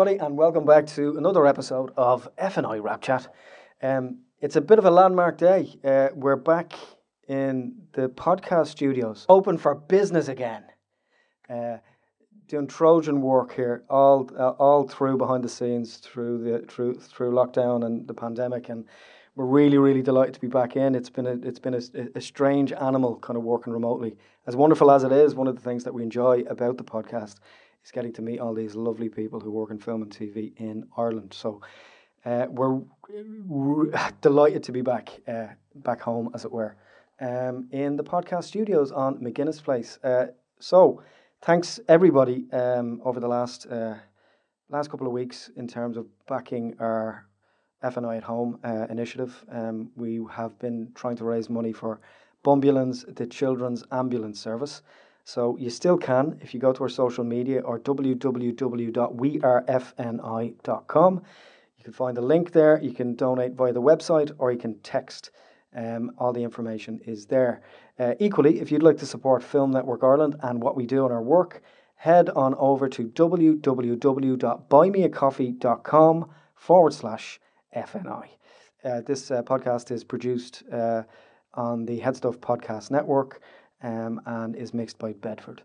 everybody, and welcome back to another episode of FNI Wrapchat. Um, it's a bit of a landmark day. Uh, we're back in the podcast studios, open for business again. Uh, doing Trojan work here, all uh, all through behind the scenes, through the through through lockdown and the pandemic, and we're really really delighted to be back in. It's been a it's been a, a strange animal kind of working remotely. As wonderful as it is, one of the things that we enjoy about the podcast is getting to meet all these lovely people who work in film and TV in Ireland. So. Uh, we're r- delighted to be back, uh, back home, as it were, um, in the podcast studios on McGuinness Place. Uh, so, thanks everybody um, over the last uh, last couple of weeks in terms of backing our FNI at Home uh, initiative. Um, we have been trying to raise money for Bumbleance, the children's ambulance service. So you still can if you go to our social media or www.wearefni.com. You can find the link there. You can donate via the website or you can text. Um, all the information is there. Uh, equally, if you'd like to support Film Network Ireland and what we do in our work, head on over to www.buymeacoffee.com forward slash FNI. Uh, this uh, podcast is produced uh, on the Headstuff Podcast Network um, and is mixed by Bedford.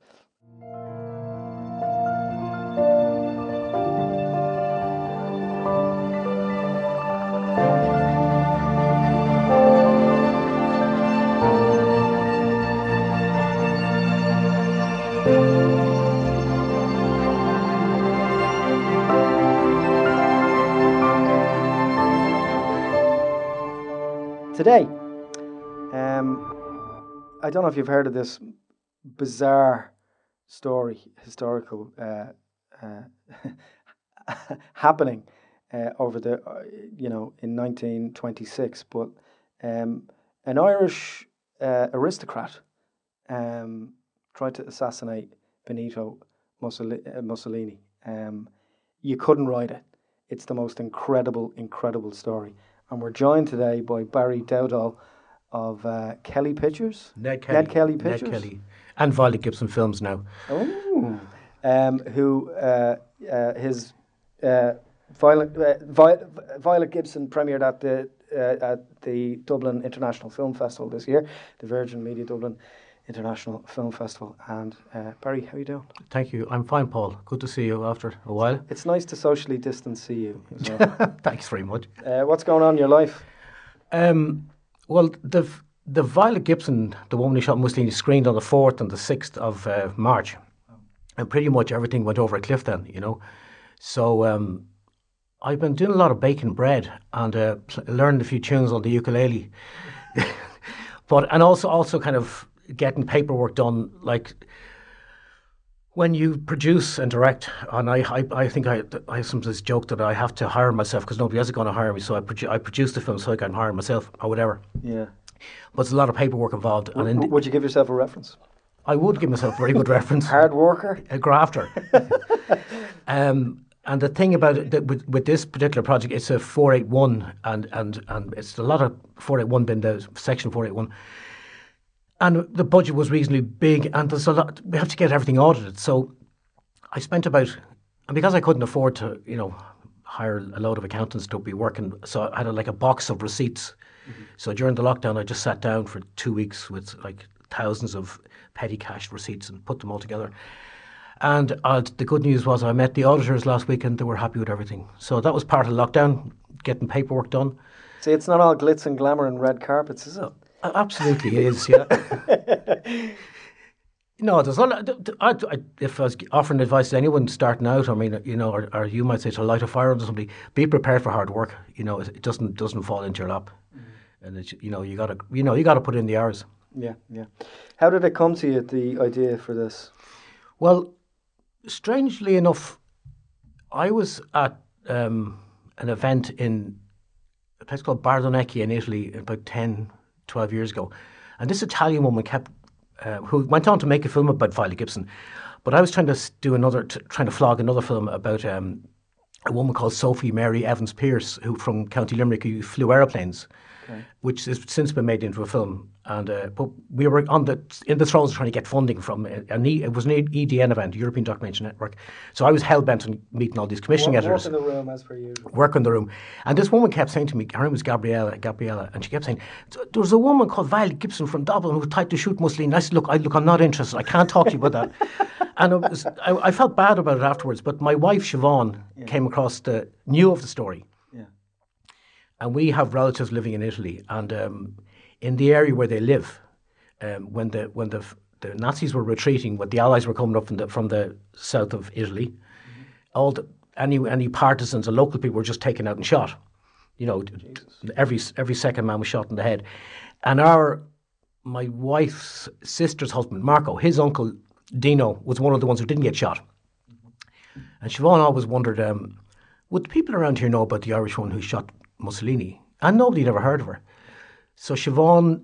Today, I don't know if you've heard of this bizarre story, historical uh, uh, happening uh, over the, uh, you know, in 1926. But um, an Irish uh, aristocrat um, tried to assassinate Benito Mussolini. Um, you couldn't write it. It's the most incredible, incredible story. And we're joined today by Barrie Dowdall of uh, Kelly Pictures. Ned Kelly. Ned Kelly Pictures. Ned Kelly. And Violet Gibson Films now. Oh. Um, who uh, uh, his uh, Violet, uh, Vi- Violet Gibson premiered at the uh, at the Dublin International Film Festival this year, the Virgin Media Dublin International Film Festival. And uh, Barrie, how are you doing? Thank you. I'm fine, Paul. Good to see you after a while. It's nice to socially distance see you. well. Thanks very much. uh, what's going on in your life? Um, well, the the Violet Gibson, the woman who shot Mussolini, screened on the fourth and the sixth of uh, March, and pretty much everything went over a cliff then. You know, so um, I've been doing a lot of baking bread and uh, pl- learned a few tunes on the ukulele, but and also also kind of getting paperwork done like when you produce and direct, and I, I, I think I, I sometimes joke that I have to hire myself because nobody else is going to hire me. So I, produ- I produce the film so I can hire myself or whatever. Yeah. But there's a lot of paperwork involved, and in would you give yourself a reference? I would give myself a very good reference. Hard worker. a grafter. um, and the thing about it, that with, with this particular project, it's a 481, and, and, and it's a lot of 481 bin, the section 481. And the budget was reasonably big, and there's a lot, we have to get everything audited. So I spent about, and because I couldn't afford to, you know, hire a load of accountants to be working, so I had a, like a box of receipts. So during the lockdown, I just sat down for two weeks with like thousands of petty cash receipts and put them all together. And uh, the good news was I met the auditors last week and they were happy with everything. So that was part of the lockdown, getting paperwork done. See, it's not all glitz and glamour and red carpets, is it? Absolutely, it is. Yeah. no, there's a lot. I, I, if I was offering advice to anyone starting out, I mean, you know, or, or you might say to light a fire under somebody, be prepared for hard work. You know, it, doesn't doesn't fall into your lap, and it's, you know, you gotta you know you gotta put in the hours. Yeah, yeah. How did it come to you, the idea for this? Well, strangely enough, I was at um, an event in a place called Bardonecchia in Italy about 10, 12 years ago. And this Italian woman kept, uh, who went on to make a film about Violet Gibson. But I was trying to do another, t- trying to flog another film about um, a woman called Sophie Mary Evans Pierce, who from County Limerick, who flew aeroplanes, which has since been made into a film. And uh, but we were on the in the throes of trying to get funding from an e, it was an EDN event, European Documentary Network. So I was hell bent on meeting all these commissioning Walk, editors walk in the room as per usual. work in the room. And this woman kept saying to me, her name was Gabriella, Gabriella, and she kept saying, there was a woman called Violet Gibson from Dublin who tried to shoot Mussolini. I said, look, I, look, I'm not interested. I can't talk to you about that. and it was, I, I felt bad about it afterwards, but my wife, Siobhan, came across the, knew of the story. And we have relatives living in Italy. And um, in the area where they live, um, when the when the the Nazis were retreating, when the Allies were coming up from the from the south of Italy, all the, any any partisans or local people were just taken out and shot. You know, every every second man was shot in the head, and our my wife's sister's husband Marco, his uncle Dino was one of the ones who didn't get shot. And Siobhan always wondered, um, would the people around here know about the Irish one who shot Mussolini? And nobody had ever heard of her. So Siobhan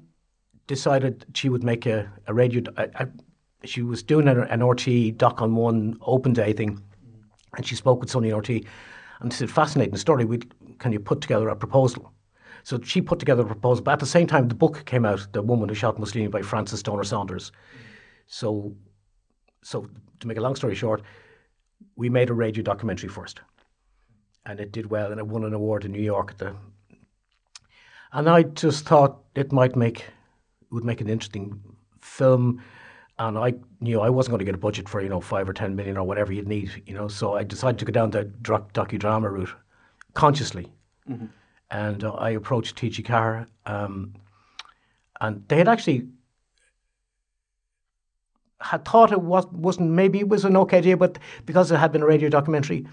decided she would make a, a radio. A, a, she was doing an, an RTE Doc on One open day thing, and she spoke with Sonny RT, and said, "Fascinating story. We can you put together a proposal?" So she put together a proposal, but at the same time, the book came out, "The Woman Who Shot Mussolini" by Frances Stoner Saunders. So, so to make a long story short, we made a radio documentary first, and it did well, and it won an award in New York at the. And I just thought it might make would make an interesting film. And I knew I wasn't going to get a budget for you know five or ten million or whatever you'd need, you know. So I decided to go down the doc- docudrama route, consciously. And uh, I approached TG4, um, and they had actually had thought it was wasn't maybe it was an okay idea, but because it had been a radio documentary,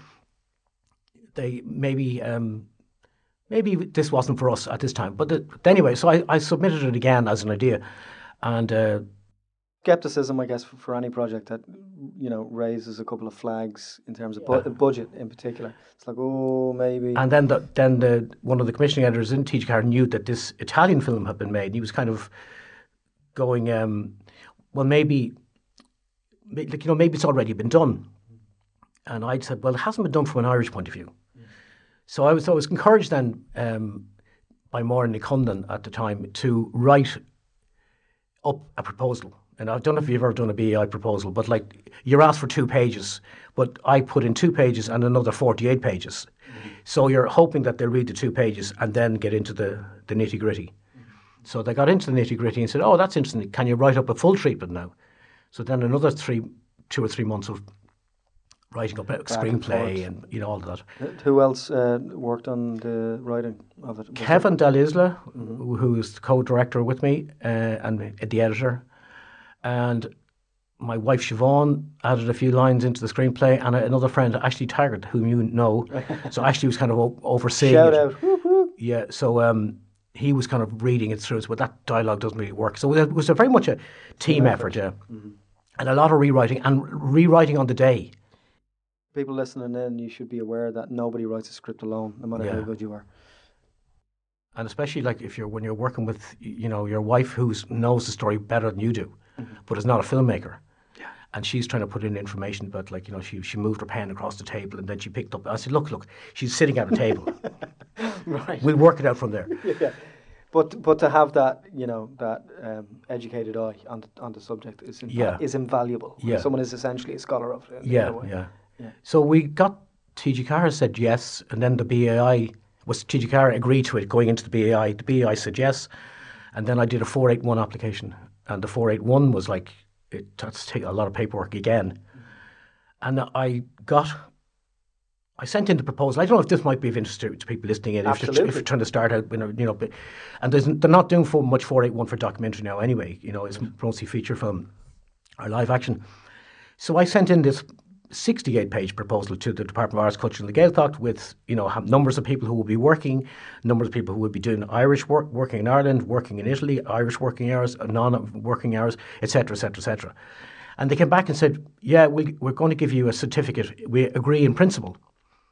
they maybe um, maybe this wasn't for us at this time. But, the, anyway, so I, I submitted it again as an idea, and uh, Skepticism, I guess, for, for any project that you know raises a couple of flags in terms of bu- budget, in particular. It's like, oh, maybe. and then the, then the one of the commissioning editors in TG4 knew that this Italian film had been made. He was kind of going, um, well, maybe, like you know, maybe it's already been done. And I said, well, it hasn't been done from an Irish point of view. So I was, I was encouraged then um, by Maureen Nicondon at the time to write up a proposal. And I don't know if you've ever done a BAI proposal, but like you're asked for two pages, but I put in two pages and another 48 pages. So you're hoping that they'll read the two pages and then get into the, the nitty gritty. So they got into the nitty gritty and said, oh, that's interesting. Can you write up a full treatment now? So then another three, two or three months of writing up a and screenplay forth. and you know all of that. Who else uh, worked on the writing of it? Kevin de la Isla, who is the co-director with me uh, and the editor, and my wife Siobhan added a few lines into the screenplay, and another friend, Ashley Taggart, whom you know. so Ashley was kind of overseeing Shout it. out. Whoop. Yeah, so um, he was kind of reading it through, but that dialogue doesn't really work. So it was a very much a team effort, yeah, and a lot of rewriting and rewriting on the day. People listening in, you should be aware that nobody writes a script alone, no matter how good you are. and especially like if you're when you're working with you know your wife who knows the story better than you do, but is not a filmmaker. And she's trying to put in information about like you know she she moved her pen across the table and then she picked up. I said, look, look, she's sitting at a table. Right. we'll work it out from there. yeah. But but to have that you know that um, educated eye on the, on the subject is inva- Yeah. is invaluable. Yeah. Someone is essentially a scholar of it. Yeah, yeah, Yeah. So we got TG4 said yes, and then the BAI was TG4 agreed to it going into the BAI. The BAI said yes, and then I did a four eight one application, and the four eight one was like it to take a lot of paperwork again, and I got. I sent in the proposal. I don't know if this might be of interest to, to people listening in. If, you're, if you're trying to start out, you know, you know but, and they're not doing for much 481 for documentary now anyway. You know, it's mostly feature film or live action. So I sent in this 68 page proposal to the Department of Arts, Culture and the Gaeltacht with, you know, numbers of people who will be working, numbers of people who will be doing Irish work, working in Ireland, working in Italy, Irish working hours, non-working hours, etc., etc., etc. And they came back and said, yeah, we, we're going to give you a certificate. We agree in principle.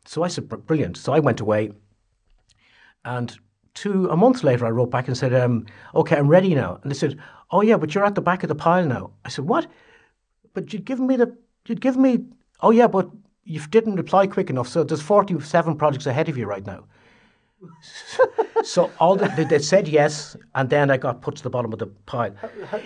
So I said, brilliant. So I went away and two, a month later, I wrote back and said, um, okay, I'm ready now. And they said, oh yeah, but you're at the back of the pile now. I said, what? But you'd given me the, you'd given me, oh yeah, but you didn't reply quick enough. So there's 47 projects ahead of you right now. so all the, they, they said yes, and then I got put to the bottom of the pile.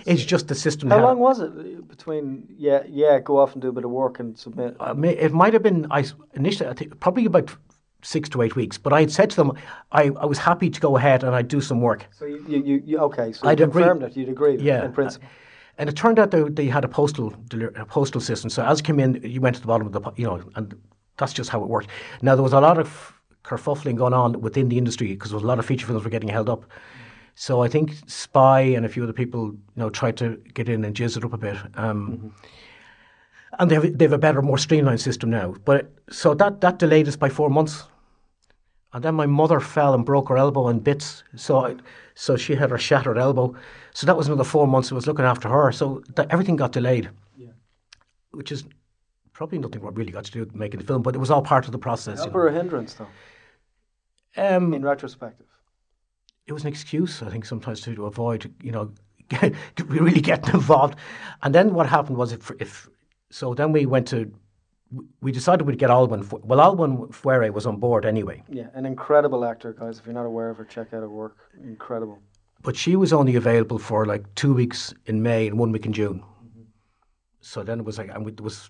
It's just the system. How long was it between yeah yeah go off and do a bit of work and submit? I may- it might have been I initially I think probably about six to eight weeks. But I had said to them I, I was happy to go ahead and I'd do some work. So you, you, you, okay? So I'd confirmed it. You'd agree. Yeah, in principle. And it turned out they, they had a postal a postal system. So as you came in, you went to the bottom of the you know, and that's just how it worked. Now there was a lot of kerfuffling going on within the industry because there was a lot of feature films were getting held up. So I think SPI and a few other people, you know, tried to get in and jizz it up a bit. Um, And they have, they have a better, more streamlined system now. But so that that delayed us by four months. And then my mother fell and broke her elbow in bits. So I, so she had her shattered elbow. So that was another four months. I was looking after her. So that, everything got delayed. Which is probably nothing what really got to do with making the film, but it was all part of the process. you Help know. or a hindrance, though, Um, in retrospective. it was an excuse, I think, sometimes to, to avoid, you know, get, really getting involved. And then what happened was, if, if so, then we went to, we decided we'd get Olwen. Well, Olwen Fouéré was on board anyway, Yeah, an incredible actor, guys. If you're not aware of her, check out her work. Incredible. But she was only available for like two weeks in May and one week in June. So then it was like, and we, it was,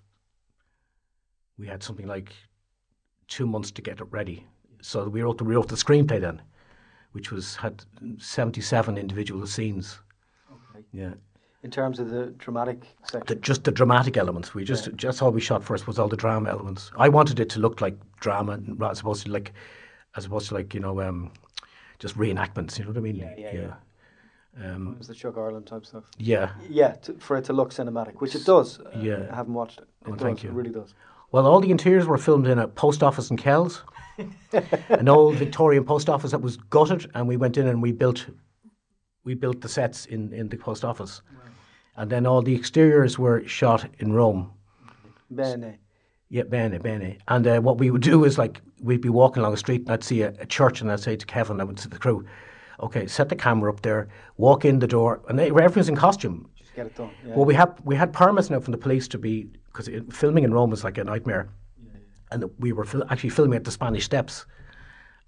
we had something like two months to get it ready. So we wrote the, we wrote the screenplay then, which was had seventy seven individual scenes. Okay. Yeah. In terms of the dramatic section. the, just the dramatic elements. We just just all we shot first was all the drama elements. I wanted it to look like drama as opposed to like as opposed to like you know um, just reenactments. You know what I mean? Yeah, yeah, yeah. Um, It was the Chuck Ireland type stuff. yeah. Yeah, to, for it to look cinematic, which it does. Uh, Yeah. I haven't watched it. It Oh, does. thank you. It really does. Well, all the interiors were filmed in a post office in Kells, an old Victorian post office that was gutted, and we went in and we built we built the sets in, in the post office, and then all the exteriors were shot in Rome. Bene. Yeah, bene, bene. And uh, what we would do is like we'd be walking along the street and I'd see a, a church and I'd say to Kevin, I would say to the crew, okay, set the camera up there, walk in the door, and they, everyone's in costume. Just get it done. Yeah. Well, we had we had permits now from the police to be because filming in Rome was like a nightmare, and we were fil- actually filming at the Spanish Steps,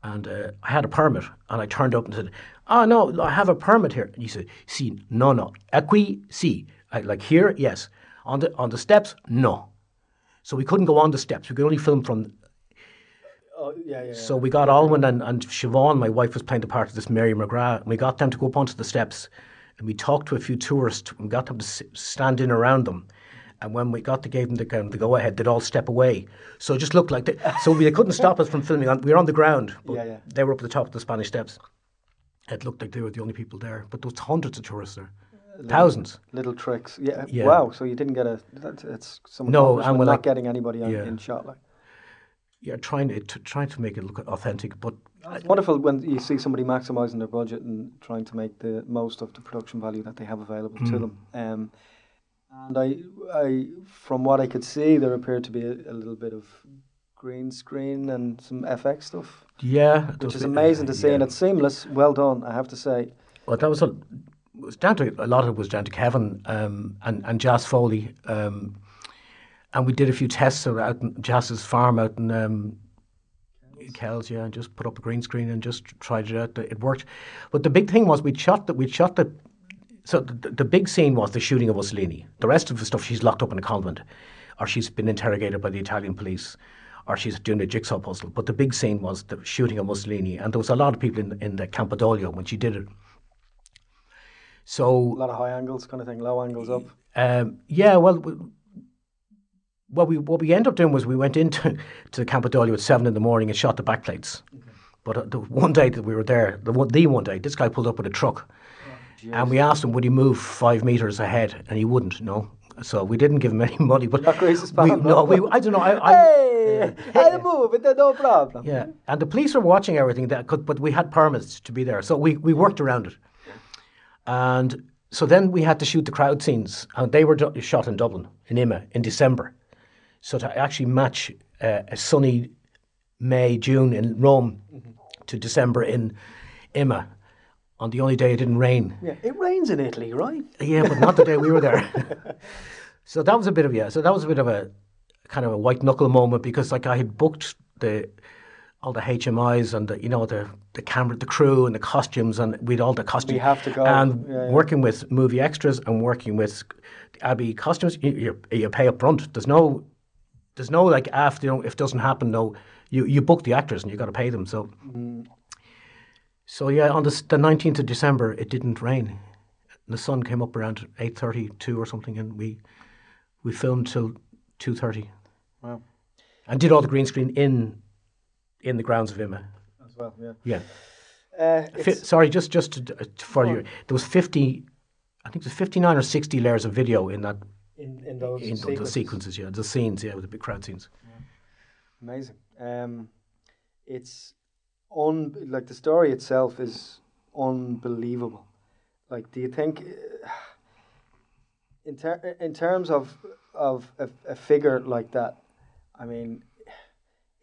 and uh, I had a permit, and I turned up and said, "Oh no, I have a permit here." And he said, "See, no, no, aquí, sí, I, like here, yes, on the on the steps, no." So we couldn't go on the steps. We could only film from oh, yeah, yeah, so we got Olwen and, and Siobhan, my wife, was playing the part of this Mary McGrath, and we got them to go up onto the steps, and we talked to a few tourists, and got them to stand in around them. And when we got to gave them the, of the go ahead, they'd all step away. So it just looked like they, so we, they couldn't stop us from filming. On, we were on the ground, but Yeah, yeah. they were up at the top of the Spanish Steps. It looked like they were the only people there, but there was hundreds of tourists there, thousands. Little tricks. Yeah. Yeah. Wow. So you didn't get a. That's, it's some No, and we're not getting anybody on, yeah. in shot. Like Yeah, trying to, to trying to make it look authentic, but it's wonderful when you see somebody maximising their budget and trying to make the most of the production value that they have available Hmm. to them. Um, and I, I, from what I could see, there appeared to be a, a little bit of green screen and some FX stuff, yeah, which is amazing to see, yeah. and it's seamless. Well done, I have to say. Well, that was a, was down to a lot of it was down to Kevin um, and and Jas Foley, um, and we did a few tests out in Jas's farm out in um, Kells, yeah, and just put up a green screen and just tried it out. It worked, but the big thing was we shot that we shot the. So the, the big scene was the shooting of Mussolini. The rest of the stuff, she's locked up in a convent, or she's been interrogated by the Italian police, or she's doing a jigsaw puzzle. But the big scene was the shooting of Mussolini, and there was a lot of people in in the Campidoglio when she did it. So a lot of high angles, kind of thing, low angles up. um, yeah, well, we, what we what we ended up doing was we went into to the Campidoglio at seven in the morning and shot the backplates. But uh, the one day that we were there, the one, the one day, this guy pulled up with a truck, and we asked him would he move five meters ahead, and he wouldn't. No, so we didn't give him any money. But we, no, we I don't know. I, I, Hey, I'll move. It's no problem. yeah, and the police are watching everything that could, but we had permits to be there, so we, we worked around it. And so then we had to shoot the crowd scenes, and they were do- shot in Dublin, in IMMA, in December. So to actually match uh, a sunny May, June in Rome to December in IMMA, on the only day it didn't rain. Yeah, it rains in Italy, right? Yeah, but not the day we were there. so that was a bit of yeah. So that was a bit of a kind of a white knuckle moment because like I had booked the, all the HMIs and the you know the the camera, the crew and the costumes, and we'd all the costumes. We have to go. And Yeah, yeah. working with movie extras and working with Abbey costumes, you, you, you pay up front. There's no, there's no like after you know if it doesn't happen, no, you you book the actors and you got to pay them. So, mm. so yeah, on the the nineteenth of December, it didn't rain. The sun came up around eight thirty two or something, and we we filmed till two thirty Wow. and did all the green screen in in the grounds of IMMA. As well, yeah. Yeah. Uh, Fi- sorry, just just to, uh, for you, there was fifty, I think there's fifty nine or sixty layers of video in that in, in those in sequences. the sequences, yeah, the scenes, yeah, with the big crowd scenes. Amazing. Um, it's un like the story itself is unbelievable. Like, do you think, uh, in ter- in terms of of a, a figure like that, I mean,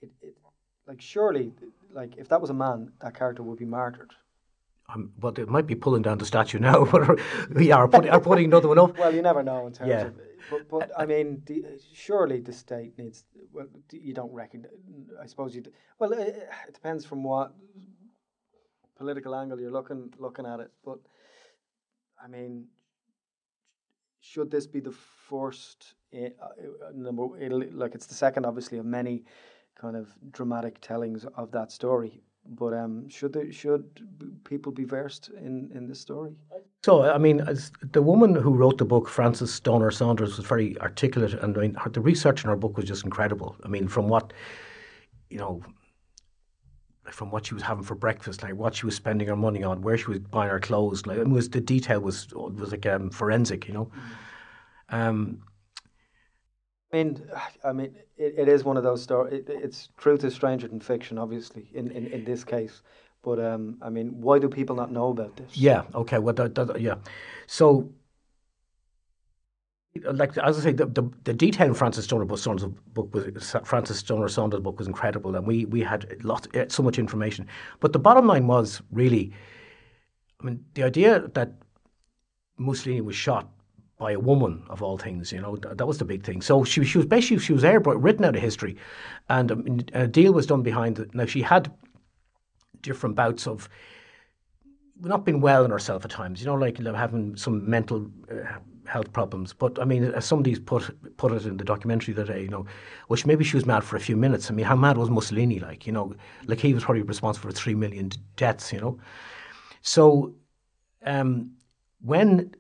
it, it like surely like if that was a man, that character would be martyred. Um, but they might be pulling down the statue now, but we are putting, are putting another one up. Well, you never know in terms Yeah. of. But, but I mean, the, surely the state needs. Well, you don't recognize. I suppose you. Well, it, it depends from what political angle you're looking looking at it. But I mean, should this be the first i- uh, number? It'll, like it's the second, obviously, of many kind of dramatic tellings of that story. But um, should there, should people be versed in, in this story? So, I mean, as the woman who wrote the book, Frances Stoner Saunders, was very articulate, and I mean, her, the research in her book was just incredible. I mean, from what, you know, from what she was having for breakfast, like what she was spending her money on, where she was buying her clothes, like it was the detail was was like um, forensic, you know. Um, I mean, I mean, it, it is one of those stories. It, it's truth is stranger than fiction, obviously, in, in, in this case. But um, I mean, why do people not know about this? Yeah. Okay. Well, yeah. So, like as I say, the, the, the detail in Frances Stoner Saunders' book was Frances Stoner Saunders' book was incredible, and we we had lot eh, so much information. But the bottom line was really, I mean, the idea that Mussolini was shot by a woman of all things, you know, th- that was the big thing. So she she was basically she was air written out of history, and um, a deal was done behind it. Now she had different bouts of not being well in herself at times, you know, like having some mental uh, health problems. But I mean, as somebody's put put it in the documentary that day, you know, which maybe she was mad for a few minutes. I mean, how mad was Mussolini? Like, you know, like he was probably responsible for three million deaths, you know. So, um, when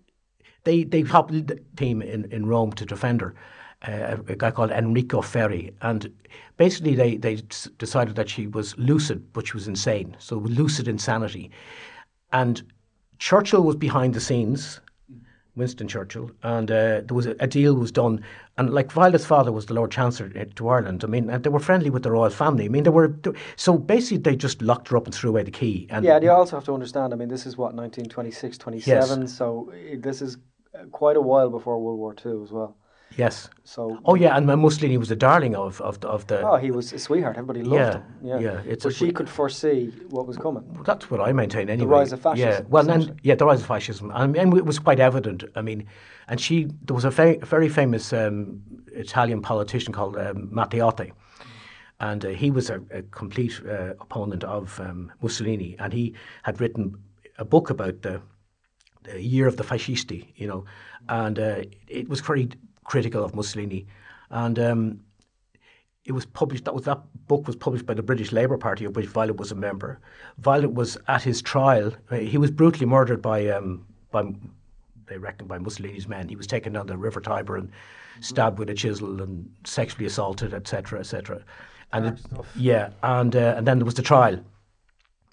they they helped the team in, in Rome to defend her. Uh, a guy called Enrico Ferri, and basically they they decided that she was lucid, but she was insane. So lucid insanity, and Churchill was behind the scenes, Winston Churchill, and uh, there was a, a deal was done. And like Violet's father was the Lord Chancellor uh, to Ireland. I mean, and they were friendly with the royal family. I mean, they were so basically they just locked her up and threw away the key. And Yeah, and you also have to understand, I mean, this is what, 1926, 27, so eh, this is uh, quite a while before World War II as well. yes. So, Oh yeah, and Mussolini was the darling of of the, of the oh, he was a sweetheart. Everybody loved Yeah, him. Yeah, yeah, it's but a- she could foresee what was coming. That's what I maintain anyway. The rise of fascism, Yeah, well, and, essentially. yeah, the rise of fascism, and, and it was quite evident. I mean, and she there was a fa- very famous um, Italian politician called um, Matteotti, and uh, he was a, a complete uh, opponent of um, Mussolini, and he had written a book about the year of the fascisti, you know, and uh, it was very critical of Mussolini, and. Um, it was published. That was that book was published by the British Labour Party, of which Violet was a member. Violet was at his trial. uh, He was brutally murdered by um, by they reckon by Mussolini's men. He was taken down the River Tiber and stabbed with a chisel and sexually assaulted, etc., etc. And it, yeah, and uh, and then there was the trial,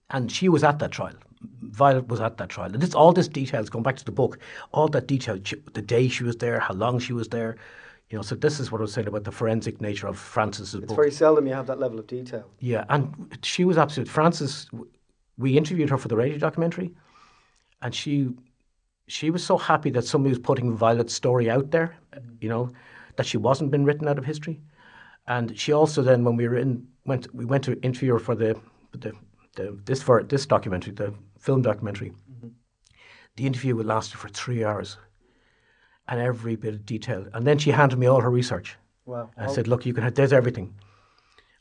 and she was at that trial. Violet was at that trial, and this all this details going back to the book. All that detail, the day she was there, how long she was there. You know, so this is what I was saying about the forensic nature of Frances's It's book. It's very seldom you have that level of detail. Yeah, and she was absolute. Francis, we interviewed her for the radio documentary, and she she was so happy that somebody was putting Violet's story out there. You know, that she wasn't been written out of history, and she also then when we were in went we went to interview her for the the, the this for this documentary, the film documentary. The interview lasted for three hours, and every bit of detail. And then she handed me all her research. Wow. I said, "Look, you can have there's everything,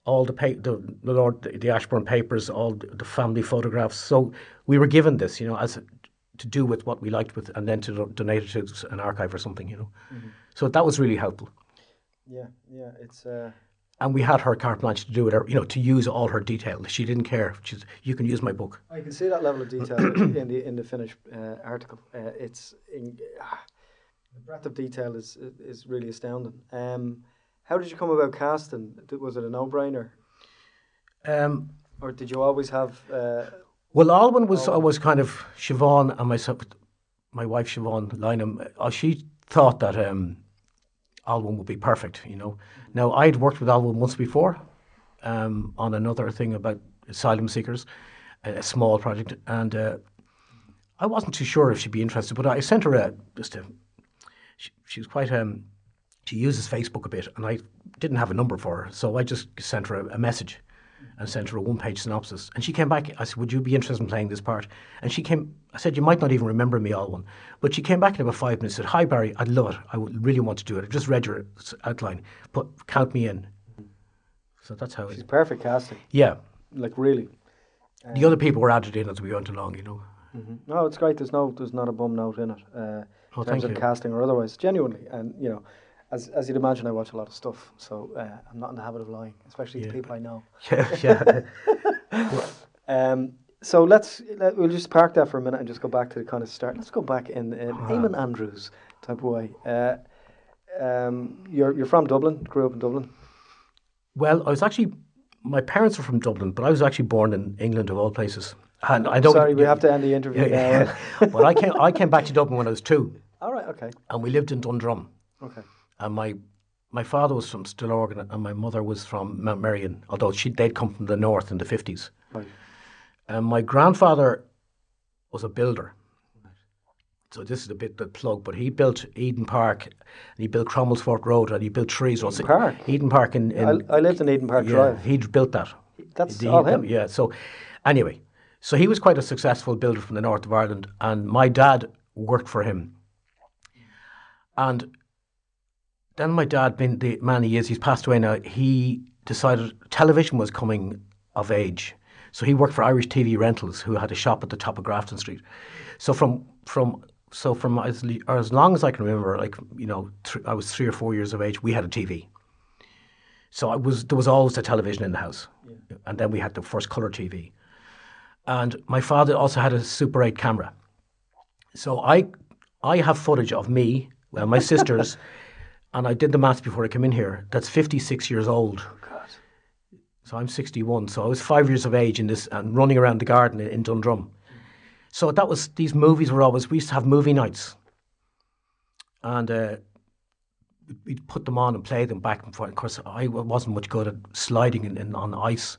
all the pa- the, the Lord the, the Ashbourne papers, all the, family photographs. So we were given this, you know, as a, to do with what we liked with, and then to do- donate it to an archive or something, you know. So that was really helpful. Yeah, yeah. It's uh, And we had her carte blanche to do whatever, you know, to use all her detail. She didn't care. She's, you can use my book. I can see that level of detail in the in the Finnish uh, article. Uh, it's in, ah, the breadth of detail is is really astounding. Um, how did you come about casting? Was it a no brainer, Um, or did you always have? Uh, Well, Olwen was was kind of Siobhan and myself, my wife Siobhan Lynham. Uh, she thought that um, Olwen would be perfect. You know, now I'd worked with Olwen once before um, on another thing about asylum seekers, a, small project, and uh, I wasn't too sure if she'd be interested. But I sent her a just a. She, she was quite um, she uses Facebook a bit, and I didn't have a number for her, so I just sent her a, a message and sent her a one-page synopsis. And she came back. I said, "Would you be interested in playing this part?" And she came. I said, "You might not even remember me, Olwen," but she came back in about five minutes. Said, "Hi Barrie, I'd love it. I would really want to do it. I just read your outline, but count me in." So that's how she's it. perfect casting, Yeah, like really. the other people were added in as we went along. You know. No, it's great. There's no, there's not a bum note in it. Uh, Oh, in terms thank of you. casting or otherwise, genuinely, and you know, as as you'd imagine, I watch a lot of stuff, so uh, I'm not in the habit of lying, especially to people I know. Yeah, yeah. Um, so let's let, we'll just park that for a minute and just go back to the kind of start. Let's go back in, in Eamon Andrews type of way. Uh, um, you're you're from Dublin, grew up in Dublin. well, I was actually. My parents were from Dublin, but I was actually born in England of all places. And I don't. Sorry, we have to end the interview Yeah, now. but I came. I came back to Dublin when I was two, All right, okay, and we lived in Dundrum. okay. And my my father was from Stillorgan, and my mother was from Mount Merrion. Although she they'd come from the north in the fifties. Right. And my grandfather was a builder. So this is a bit the plug, but he built Eden Park, and he built Cromwellsfort Road, and he built Trees. Eden Park? Eden Park in, in I, I lived in Eden Park yeah, Drive. he built that. That's The- all him. Yeah. So anyway, so he was quite a successful builder from the north of Ireland, and my dad worked for him. And then my dad, been the man he is, he's passed away now. He decided television was coming of age, so he worked for Irish TV Rentals, who had a shop at the top of Grafton Street. So from from so from as, or as long as I can remember, like you know, th- I was three or four years of age, we had a TV. So I was there was always a television in the house, and then we had the first color TV, and my father also had a Super 8 camera. So I I have footage of me, well, my sisters, and I did the maths before I came in here. That's 56 years old. God. So I'm 61. So I was five years of age in this and running around the garden in, in Dundrum. So that was these movies were always we used to have movie nights, and uh, we'd put them on and play them back and forth. Of course, I wasn't much good at sliding in, in, on ice.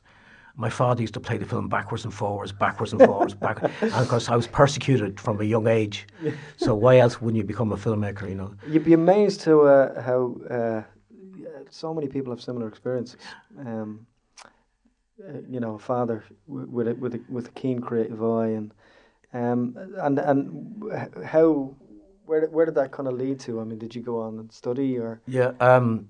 My father used to play the film backwards and forwards, backwards and forwards, back. Course, I was persecuted from a young age. So why else wouldn't you become a filmmaker? You know. You'd be amazed to uh, how uh, so many people have similar experiences. Um, uh, you know, a father w- with a, with a, with a keen creative eye, and um, and and how where did, where did that kind of lead to? I mean, did you go on and study, or Yeah. Um,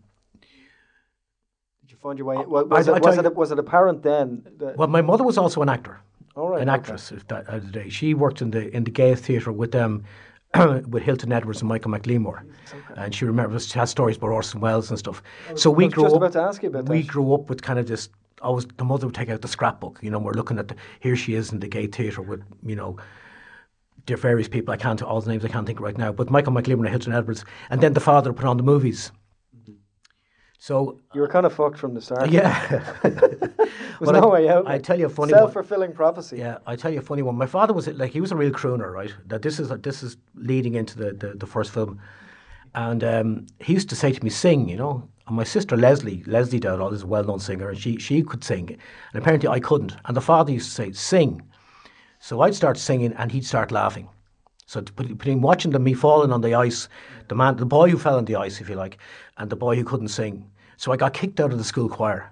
you find your way? Uh, wa- Was, I- it, was, it, was it apparent then? That, well, my mother was also an actor. all right, an okay. actress of that of the day. She worked in the in the Gate Theatre with them. with Hilton Edwards and Micheál Mac Liammóir, and she remembers she has stories about Orson Welles and stuff. So we grew just up. about to ask you about we that. grew up with kind of this. Always the mother would take out the scrapbook. You know, we're looking at the, here she is in the Gate Theatre with you know. There are various people I can't all the names I can't think right now, but Micheál Mac Liammóir and Hilton Edwards, and then the father put on the movies. So You were kind of fucked from the start. yeah, There's Well, no I- way out. I tell you a funny. Self fulfilling prophecy. Yeah, I tell you a funny one. My father was like he was a real crooner, right? That this is this is leading into the the, the first film, and um, he used to say to me, "Sing," you know. And my sister Leslie, Leslie Dowdall, is a well-known singer, and she she could sing, and apparently I couldn't. And the father used to say, "Sing," so I'd start singing, and he'd start laughing. So between watching them, me falling on the ice, the man, the boy who fell on the ice, if you like, and the boy who couldn't sing. So I got kicked out of the school choir.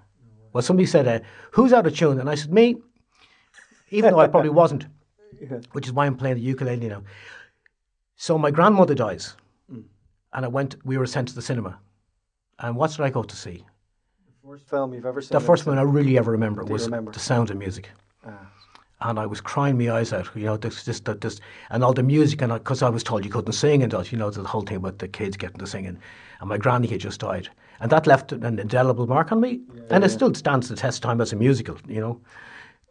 Well, somebody said, uh, "Who's out of tune?" And I said, "Me." Even though I probably wasn't, which is why I'm playing the ukulele now. So my grandmother dies, and I went. We were sent to the cinema, and what did I go to see? The First film you've ever seen. The first one I really ever remember was remember? The Sound of Music. Ah. And I was crying my eyes out, you know, this, this, this, this and all the music, and because I, was told you couldn't sing, and that, you know, the whole thing about the kids getting to singing, and my granny had just died, and that left an indelible mark on me, and it still stands the test of time as a musical, you know,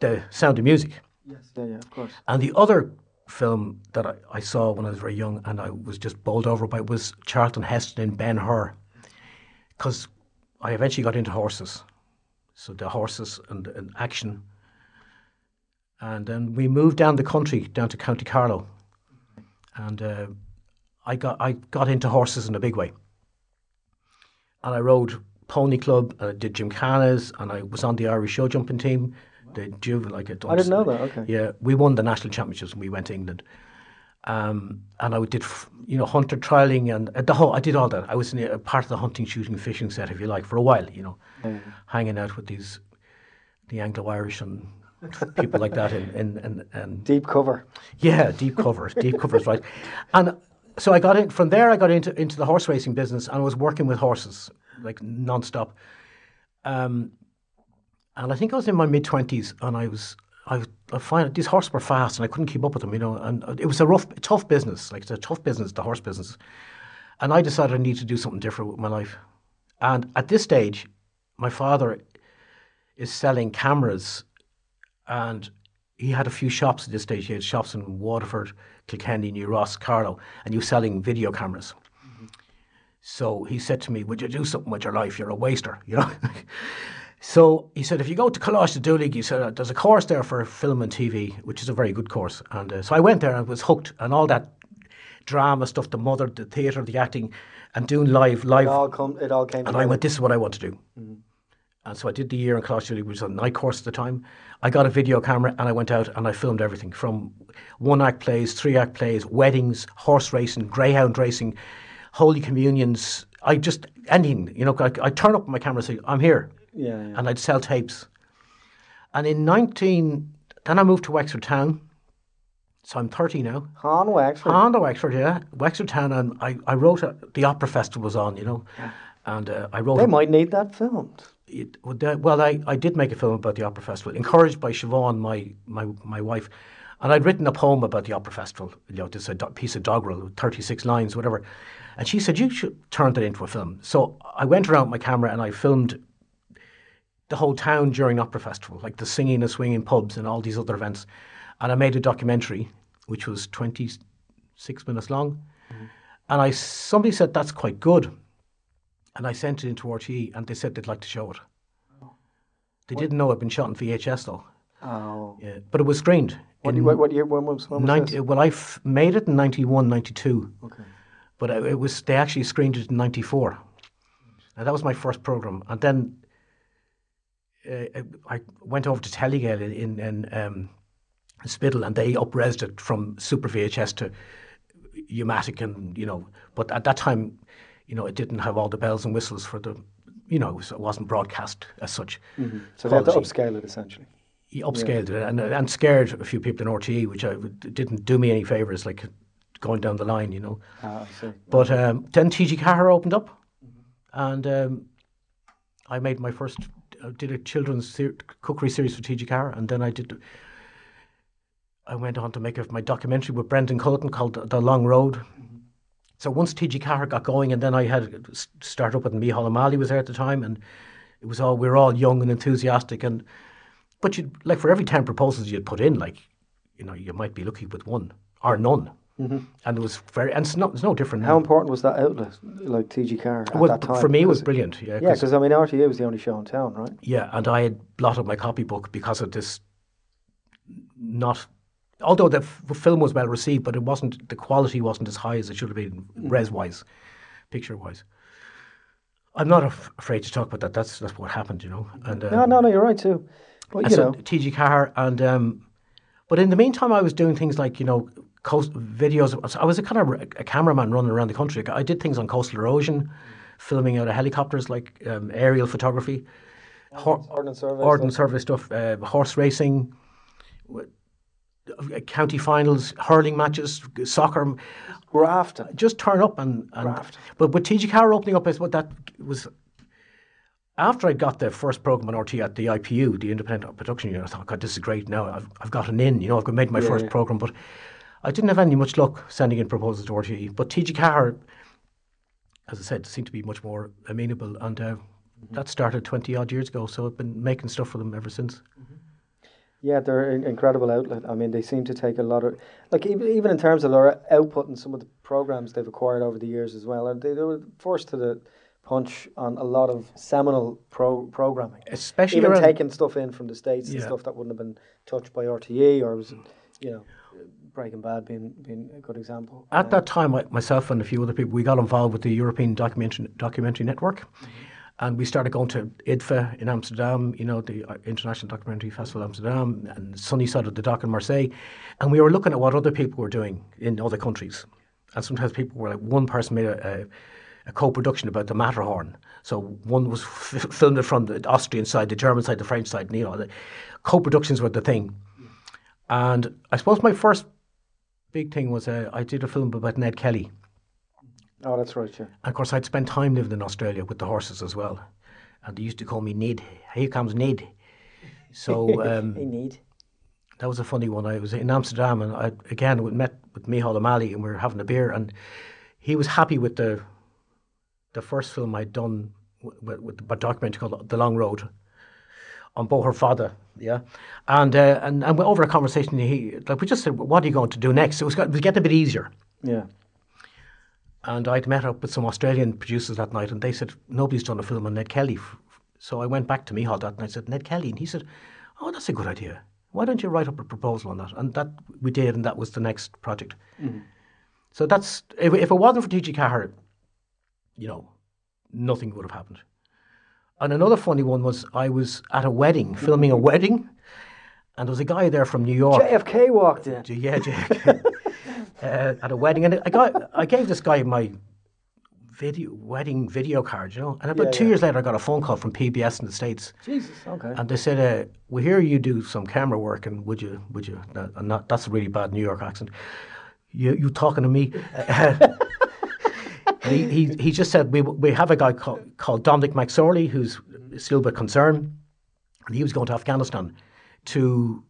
the Sound of Music. Yes. Yeah, yeah, of course. And the other film that I, I saw when I was very young and I was just bowled over by was Charlton Heston in Ben Hur. Because I eventually got into horses. So the horses and, and action. And then we moved down the country, down to County Carlow. And uh, I, got, I got into horses in a big way. And I rode Pony Club, and I did Gymkhanas, and I was on the Irish show jumping team. The juvenile, like I didn't know that. Okay. yeah, we won the national championships when we went to England. Um, and I did, you know, hunter trialing and uh, the whole. I did all that. I was in a part of the hunting, shooting, fishing set, if you like, for a while. You know, hanging out with these, the Anglo-Irish and people like that, in in, in, in Deep cover. yeah, deep cover, deep covers, right. And so I got in from there. I got into into the horse racing business, and I was working with horses like non-stop. Um, and I think I was in my mid twenties, and I was I I find these horses were fast, and I couldn't keep up with them, you know. And it was a rough, tough business. Like it's a tough business, the horse business. And I decided I need to do something different with my life. And at this stage, my father is selling cameras and he had a few shops at this stage. He had shops in Waterford, Kilkenny, New Ross, Carlow, and he was selling video cameras. So he said to me, "Would you do something with your life? You're a waster," you know. so he said, "If you go to Coláiste Dhúlaigh, he said "Uh, there's a course there for film and TV, which is a very good course." And uh, so I went there and was hooked, and all that drama stuff, the mother, the theatre, the acting, and doing live, live. It all come. It all came. And together. I went, this is what I want to do. And so I did the year in Coláiste which was a night course at the time. I got a video camera and I went out and I filmed everything from one act plays, three act plays, weddings, horse racing, greyhound racing, holy communions. I just, anything, you know, I, I turn up my camera and say, I'm here. Yeah, yeah. And I'd sell tapes. And in 19, then I moved to Wexford Town. So I'm 30 now. Han Wexford. On to Wexford, yeah. Wexford Town, and I, I wrote, a, the Opera Festival was on, you know. Yeah. And uh, I wrote They a- might need that filmed. It, well, I, I did make a film about the Opera Festival, encouraged by Siobhan, my, my, my wife. And I'd written a poem about the Opera Festival, you know, this piece of doggerel, 36 lines, whatever. And she said, you should turn that into a film. So I went around with my camera and I filmed the whole town during Opera Festival, like the singing and swinging pubs and all these other events. And I made a documentary, which was 26 minutes long. Mm-hmm. And I somebody said, that's quite good. And I sent it into RTE and they said they'd like to show it. They didn't know it'd been shot in VHS though. Oh. Yeah. But it was screened. What, what, what year? When was, when was 90, this? well, I f- made it in 91, 92. Okay. But it it was they actually screened it in '94, and that was my first program. And then uh, I went over to Telegael in, in, in um, Spiddal, and they upresed it from Super VHS to U-matic, and you know. But at that time, you know, it didn't have all the bells and whistles for the, you know, it wasn't broadcast as such. So they had to upscale it essentially. He upscaled it and, and scared a few people in RTE, which I, didn't do me any favours, like going down the line, you know. Ah, I see. But um, then TG4 opened up, and um, I made my first. I did a children's ser- cookery series for TG4, and then I did. I went on to make a, my documentary with Brendan Culleton called The Long Road. So once TG4 got going, and then I had s- started up with Mihal O'Malley was there at the time, and it was all we were all young and enthusiastic, and but you like for every ten proposals you'd put in, like you know, you might be lucky with one or none. Mm-hmm. And it was very, and it's, not, it's no different now. How important was that outlet, like TG4, at Well, that time? for me, it was brilliant. Yeah, Yeah, 'cause- because I mean, RTE was the only show in town, right? yeah, and I had blotted my copybook because of this. Not, although the f- film was well received, but it wasn't. The quality wasn't as high as it should have been, res wise, picture wise. I'm not af- afraid to talk about that. That's that's what happened, you know. And uh, No, no, no, you're right too. But you so know, TG4 and um, but in the meantime, I was doing things like you know coast videos. I was a kind of a cameraman running around the country. I did things on coastal erosion, filming out of helicopters, like um, aerial photography, hor- ordnance survey. ordnance survey stuff, uh, horse racing, Uh, county finals, hurling matches, soccer. Grafton. Just turn up and, and Graft. but with TG4 opening up, is what that was after I got the first program on RTE at the IPU, the Independent Production Unit, I thought, God, this is great. Now I've, I've got an in. You know, I've made my Yeah, first yeah. program, but I didn't have any much luck sending in proposals to RTE. But TG4, as I said, seemed to be much more amenable, and uh, mm-hmm. that started twenty odd years ago. So I've been making stuff for them ever since. Mm-hmm. Yeah, they're an incredible outlet. I mean, they seem to take a lot of, like even, even in terms of their output and some of the programs they've acquired over the years as well. And they, they were forced to the punch on a lot of seminal pro programming. Especially even taking stuff in from the states and stuff that wouldn't have been touched by RTE or was, you know, Breaking Bad being being a good example. At Um, that time, I, myself and a few other people, we got involved with the European Documentary, documentary Network. And we started going to IDFA in Amsterdam, you know, the uh, International Documentary Festival Amsterdam, and Sunny Side of the Doc in Marseille. And we were looking at what other people were doing in other countries. And sometimes people were like, one person made a, a, a co production about the Matterhorn. So one was f- filmed from the Austrian side, the German side, the French side, and, you know, the co productions were the thing. And I suppose my first big thing was uh, I did a film about Ned Kelly. Oh, that's right. Yeah. And of course, I'd spent time living in Australia with the horses as well. And they used to call me Ned. Here comes Ned. So um, need. that was a funny one. I was in Amsterdam and I again we met with Micheál O'Malley and we were having a beer and he was happy with the the first film I'd done with, with a documentary called The Long Road on Bóthar Fada, yeah, and uh, and and over a conversation he like we just said, what are you going to do next? So It was, it was getting a bit easier. Yeah. And I'd met up with some Australian producers that night, and they said nobody's done a film on Ned Kelly. So I went back to Micheál that night and I said Ned Kelly, and he said, "Oh, that's a good idea. Why don't you write up a proposal on that?" And that we did, and that was the next project. Mm-hmm. So that's if, if it wasn't for TG4, you know, nothing would have happened. And another funny one was I was at a wedding, filming a wedding, and there was a guy there from New York. JFK walked in. Yeah, Jake. Uh, at a wedding, and I got I gave this guy my video wedding video card, you know. And about Yeah, two yeah. years later, I got a phone call from PBS in the states, Jesus. Okay. and they said, uh, "We hear you do some camera work, and would you would you?" Uh, and that, that's a really bad New York accent. You you talking to me? he, he he just said we we have a guy called, called Dominic McSorley who's still with Concern, and he was going to Afghanistan to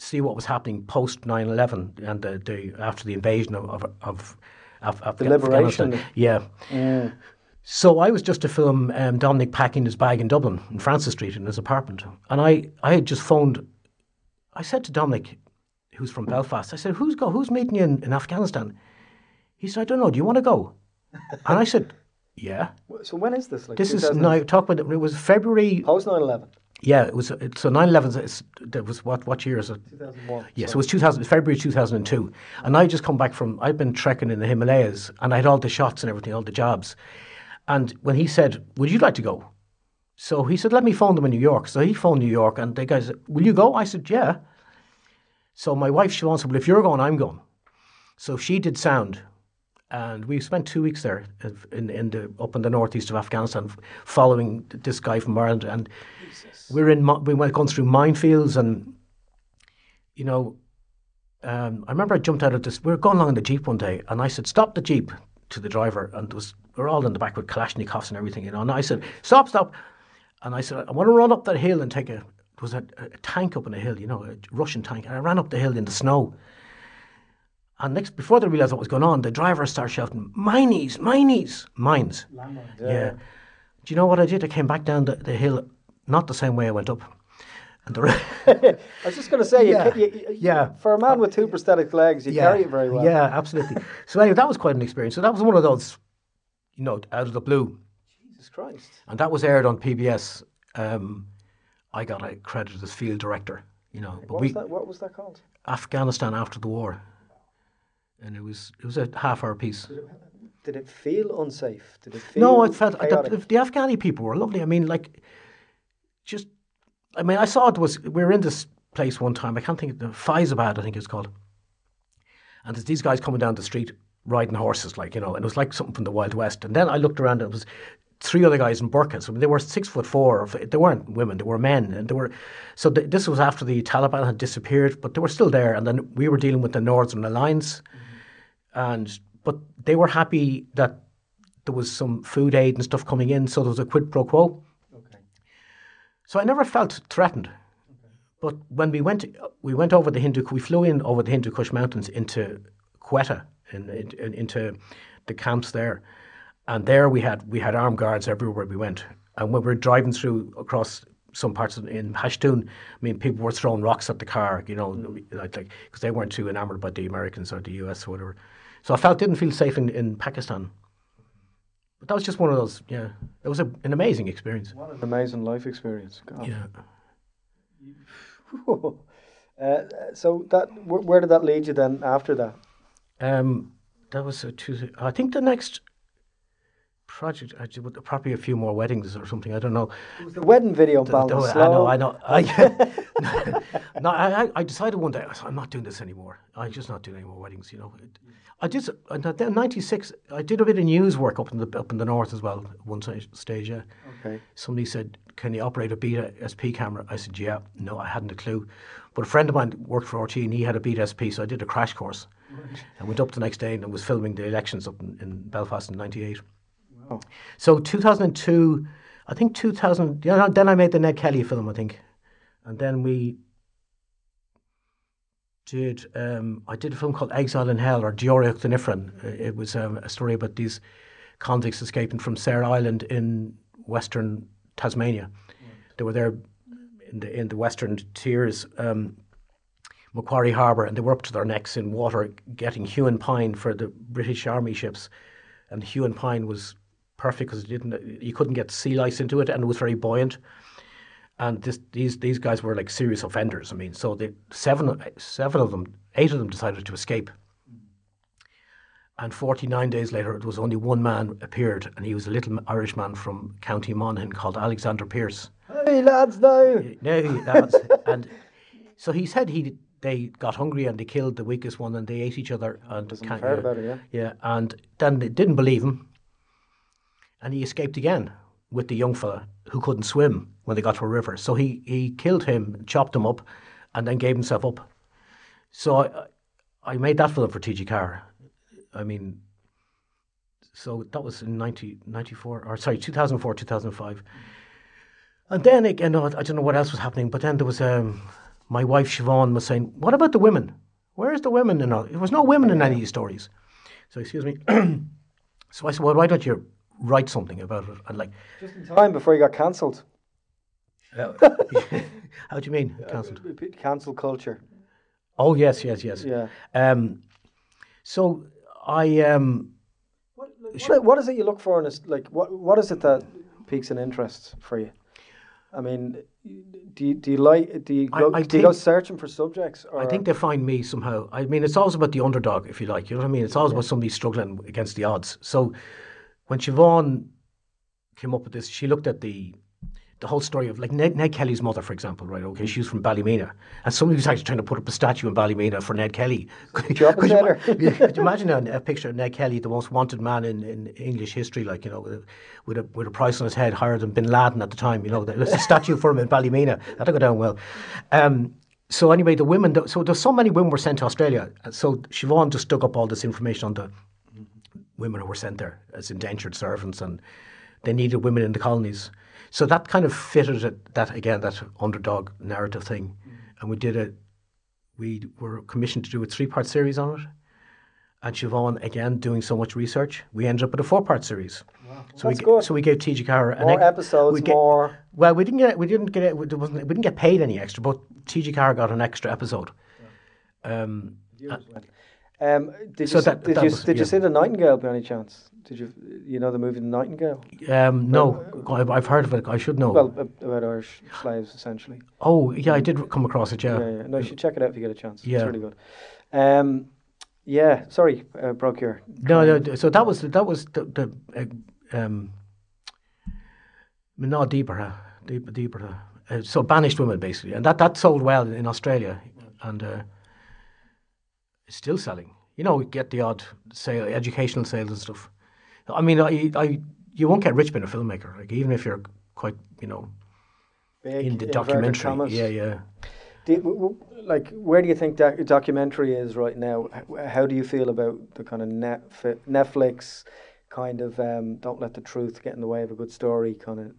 see what was happening post 9-11 and the, the after the invasion of of, of, of Afga- liberation. Afghanistan. Yeah. Mm. So I was just to film um, Dominic packing his bag in Dublin, in Francis Street, in his apartment. And I, I had just phoned, I said to Dominic, who's from Belfast, I said, who's go, who's meeting you in, in Afghanistan? He said, I don't know, do you want to go? And I said, yeah. So when is this? Like This is, now, talk about, it was February, post 9/11. Yeah, it was, so 9-11, it's, that was what, what year is it? 2001. Yes, it was 2000, February 2002. And I just come back from, I'd been trekking in the Himalayas and I had all the shots and everything, all the jobs. And when he said, Would you like to go? So he said, Let me phone them in New York. So he phoned New York and the guy said, Will you go? I said, Yeah. So my wife, she said, Well, if you're going, I'm going. So she did sound. And we spent two weeks there in, in the, up in the northeast of Afghanistan following this guy from Ireland. And we were in, we went going through minefields and you know, um, I remember I jumped out of this. We were going along in the jeep one day, and I said, "Stop the jeep!" to the driver, and there was we are all in the back with Kalashnikovs and everything, you know. And I said, "Stop, stop!" And I said, "I want to run up that hill and take a." It was a, a tank up on the hill, you know, a Russian tank, and I ran up the hill in the snow. And next, before they realised what was going on, the driver started shouting, "Minies, minies, mines!" Yeah. Do you know what I did? I came back down the, the hill, not the same way I went up. And the, I was just going to say, Yeah, ca- you, you- yeah. For a man with two prosthetic legs, you carry it very well. Yeah, absolutely. so anyway, that was quite an experience. So that was one of those, you know, out of the blue, Jesus Christ. and that was aired on PBS. Um, I got a credit as field director. You know, but What we was that? What was that called? Afghanistan after the war, and it was it was a half hour piece. Did it feel unsafe? Did it feel? No, it felt the, the Afghani people were lovely. I mean, like, just, I mean, I saw it was we were in this place one time. I can't think of the Faizabad, I think it's called, and there's these guys coming down the street riding horses, like you know, and it was like something from the Wild West. And then I looked around, and it was three other guys in burqas. I mean, they were six foot four. They weren't women; they were men, and they were. So th- this was after the Taliban had disappeared, but they were still there. And then we were dealing with the Northern Alliance, and but they were happy that there was some food aid and stuff coming in, so there was a quid pro quo. So I never felt threatened. But when we went, we went over the Hindu, we flew in over the Hindu Kush Mountains into Quetta, in, in, into the camps there, and there we had we had armed guards everywhere we went. And when we were driving through across some parts of, in Pashtun, I mean, people were throwing rocks at the car, you know, mm-hmm. like because they weren't too enamored by the Americans or the US or whatever. So I felt didn't feel safe in, in Pakistan. But that was just one of those. Yeah, it was a, an amazing experience. What an amazing life experience. God. Yeah. uh, so that wh- where did that lead you then after that? Um, that was a Tuesday. I think the next project, I did probably a few more weddings or something. I don't know. It was the wedding video Ballinasloe. I know, I know. I, no, I, I- I decided one day I said, I'm not doing this anymore. I'm just not doing any more weddings. You know, It- I did. and Then '96, I did a bit of news work up in the up in the north as well. One sta- stage, yeah. Okay. Somebody said, "Can you operate a Beta SP camera?" I said, "Yeah." No, I hadn't a clue. But a friend of mine worked for RT and he had a Beta SP, so I did a crash course. I went up the next day and was filming the elections up in, in Belfast in '98. Wow. So 2002, I think 2000. Yeah, then I made the Ned Kelly film, I think, and then we did. Um, I did a film called Exile in Hell or Dioric the Nifran. It was um, a story about these convicts escaping from Sarah Island in western Tasmania. They were there in the in the western tiers. Um, Macquarie Harbour, and they were up to their necks in water getting Huon pine for the British Army ships. And Huon pine was perfect because it didn't you couldn't get sea lice into it, and it was very buoyant. And this, these these guys were like serious offenders. I mean, so they, seven seven of them, eight of them decided to escape. And 49 days later, it was only one man appeared, and he was a little Irish man from County Monaghan called Alexander Pierce. Hey lads, now. No, that's, and so he said he they got hungry and they killed the weakest one and they ate each other and Doesn't can't- heard yeah, about it, yeah. yeah, and then they didn't believe him, and he escaped again with the young fella who couldn't swim when they got to a river. So he he killed him, chopped him up, and then gave himself up. So I I made that film for TG4. I mean, so that was in 90, 94, or sorry, 2004, 2005. And then again, I don't know what else was happening, but then there was um, my wife Siobhan was saying, "What about the women? Where's the women?" And? There was no women in any of these stories. So excuse me. so I said, "Well, why don't you write something about it?" And like, Just in time before you got cancelled. how do you mean cancelled? Cancel culture. Oh yes, yes, yes. Yeah. Um, so I um, What, what is it you look for in a, like what what is it that piques an interest for you? I mean, do you, do you like do you go, I do you go searching for subjects? Or? I think they find me somehow. I mean, it's always about the underdog, if you like. You know what I mean? It's always about somebody struggling against the odds. So when Siobhan came up with this, she looked at the the whole story of like Ned, Ned Kelly's mother, for example, right? Okay, she was from Ballymena, and somebody was actually trying to put up a statue in Ballymena for Ned Kelly. Could, Job could, you, could you imagine a, a picture of Ned Kelly, the most wanted man in, in English history, like you know, with a, with a with a price on his head higher than Bin Laden at the time? You know, there's a statue for him in Ballymena. That'll go down well. Um, so anyway, the women. So there's so many women were sent to Australia. So Siobhan just dug up all this information on the women who were sent there as indentured servants, and they needed women in the colonies. So that kind of fitted it, that again, that underdog narrative thing, and we did a. We were commissioned to do a three-part series on it, and Siobhan again doing so much research, we ended up with a four-part series. So That's we good. so we gave TG4 an more episodes, we ga- more. well, we didn't get we didn't get it. There wasn't, we didn't get paid any extra, but TG4 got an extra episode. Um, Um, did you So s- that- did that you was- did you see the Nightingale by any chance? Did you you know the movie The Nightingale? um, no, I've, I've heard of it. I should know. Well, about Irish slaves essentially. oh, yeah, I did come across it. Yeah, yeah. No, you should check it out if you get a chance. Yeah. It's really good. Um, yeah. Sorry, uh, broke your. No, no. So that was that was the the uh, um, no deeper, uh, deeper, deeper. Uh, uh, so banished women basically, and that that sold well in Australia, and uh, still selling. You know, we get the odd sale, educational sales and stuff. I mean, I, I, you won't get rich being a filmmaker. Like even if you're quite, you know, Big in the documentary. commas. Yeah, yeah. You- like, where do you think that documentary is right now? How do you feel about the kind of Netflix kind of um, don't let the truth get in the way of a good story kind of.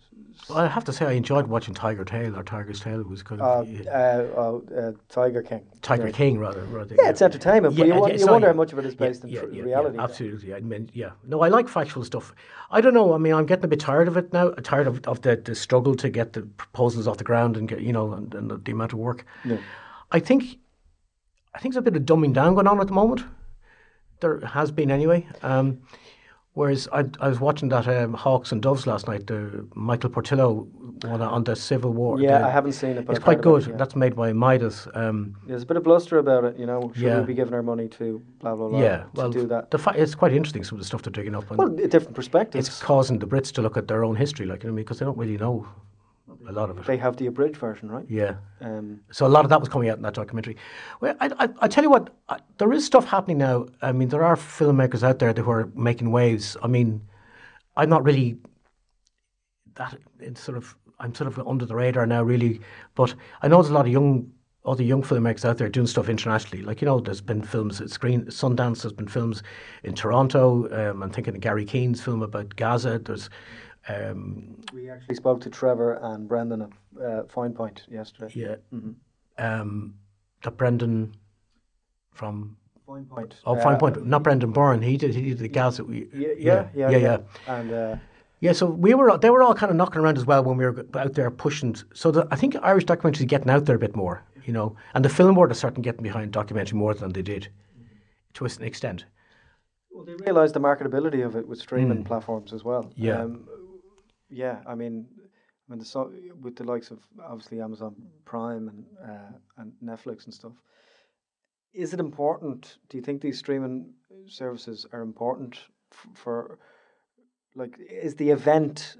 Well, I have to say, I enjoyed watching Tiger Tail or Tiger's Tail. It was kind of Uh, yeah, uh, uh, uh, Tiger King. Tiger yeah. King, rather. rather Yeah, it's entertainment, but you, won- you sorry. wonder how much of it is Yeah, based in yeah, tr- yeah, reality. Yeah, absolutely. I mean, yeah. No, I like factual stuff. I don't know. I mean, I'm getting a bit tired of it now. Tired of, of the, the struggle to get the proposals off the ground and get you know and, and the, the amount of work. Yeah. I think, I think there's a bit of dumbing down going on at the moment. There has been anyway. Um, whereas I, I was watching that um, Hawks and Doves last night. The Michael Portillo one on the Civil War. Yeah, the- I haven't seen it, but It's quite good. it, yeah. That's made by Midas. Um, There's a bit of bluster about it, you know. Should Yeah. we be giving our money to blah blah blah yeah, to well, do that? The fa- it's quite interesting some of the stuff they're digging up. And Well, different perspectives. it's causing the Brits to look at their own history, like you know, because they don't really know a lot of it. they have the abridged version, right? yeah. Um, So a lot of that was coming out in that documentary. Well, I, I, I tell you what, I, there is stuff happening now. I mean, there are filmmakers out there who are making waves. I mean, I'm not really that it's sort of I'm sort of under the radar now, really. But I know there's a lot of young other young filmmakers out there doing stuff internationally. Like you know, there's been films at Screen Sundance. There's been films in Toronto. Um, I'm thinking of Garry Keane's film about Gaza. There's um, we actually spoke to Trevor and Brendan of uh, Fine Point yesterday. yeah, Mm-hmm. um, that Brendan from Fine Point. Oh, Uh, Fine Point. Not Brendan Byrne. He did. He did the Gaza. we- Yeah, yeah, yeah, yeah, yeah. And uh, Yeah, so we were, they were all kind of knocking around as well when we were out there pushing. So the, I think Irish documentary is getting out there a bit more, you know, and the film board is certainly getting behind documentary more than they did, to an extent. well, they realised the marketability of it with streaming platforms as well. Mm. Yeah. Um, yeah, I mean, when the so, with the likes of obviously Amazon Prime and uh, and Netflix and stuff, is it important? Do you think these streaming services are important f- for, like, is the event?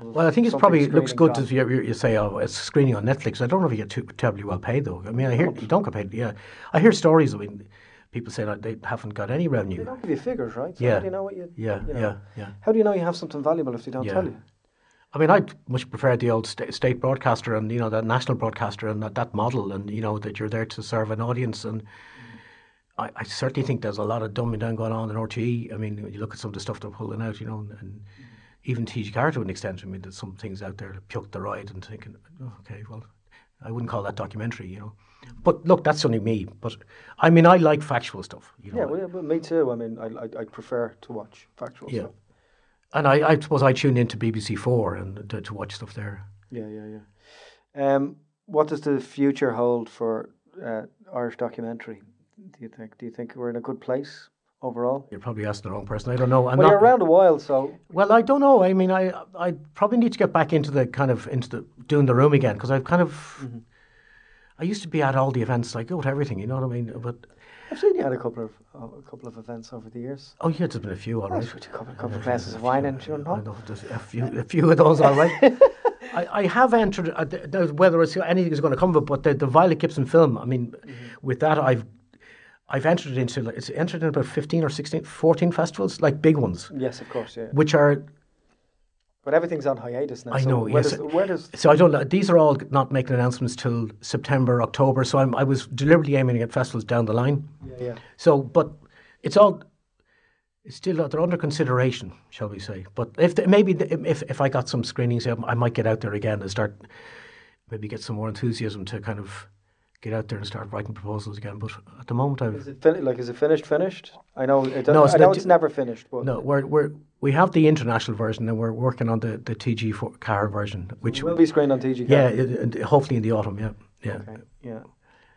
Well, I think it's probably looks good you, you you say, oh, it's screening on Netflix. I don't know if you get too terribly well paid though. I mean, I hear you don't get paid. Yeah, I hear stories. I mean, people say that they haven't got any revenue. They don't give you figures, right? So Yeah. How do you know what you? Yeah, you know, yeah, yeah. How do you know you have something valuable if they don't Yeah. tell you? I mean, I much prefer the old sta- state broadcaster and you know that national broadcaster and that, that model, and you know that you're there to serve an audience. And I, I certainly think there's a lot of dumbing down going on in RTE. I mean, when you look at some of the stuff they're pulling out, you know, and, and even TG4 to an extent. I mean, there's some things out there that puke the ride and thinking, oh, okay, well, I wouldn't call that documentary, you know. But look, that's only me. But I mean, I like factual stuff, you know. Yeah, well, yeah, me too. I mean, I I, I prefer to watch factual Yeah. stuff. And I, I suppose I tune into BBC Four and to, to watch stuff there. Yeah, yeah, yeah. Um, what does the future hold for uh, Irish documentary? Do you think? Do you think we're in a good place overall? You're probably asking the wrong person. I don't know. I'm well, not, you're around a while, so Well, I don't know. I mean, I I probably need to get back into the kind of into the doing the room again because I've kind of Mm-hmm. I used to be at all the events. like go to everything, you know what I mean? But I've seen you at a couple of uh, a couple of events over the years. oh yeah, there's been a few all right. a couple, couple of glasses of wine and you I know. there's a few a few of those all right. I, I have entered uh, whether it's anything is going to come of it, but the, the Violet Gibson film. I mean, Mm-hmm. with that I've. I've entered it into like, it's entered in about 15 or 16 14 festivals like big ones Yes, of course, yeah. which are But everything's on hiatus now. I so know, Where yes. does, where does So I don't. know. These are all not making announcements till September, October. So I'm, I was deliberately aiming at festivals down the line. yeah, yeah. So, but it's all. It's still they're under consideration, shall we say? But if the, maybe if if I got some screenings, I might get out there again and start maybe get some more enthusiasm to kind of get out there and start writing proposals again. But at the moment, I've Is it fin- like is it finished? Finished? I know. It, No, it's I know it's never finished. But no, we're we're we have the international version and we're working on the the TG for car version, which will be screened on TG. yeah, it, hopefully in the autumn. Yeah, yeah. Okay. Yeah.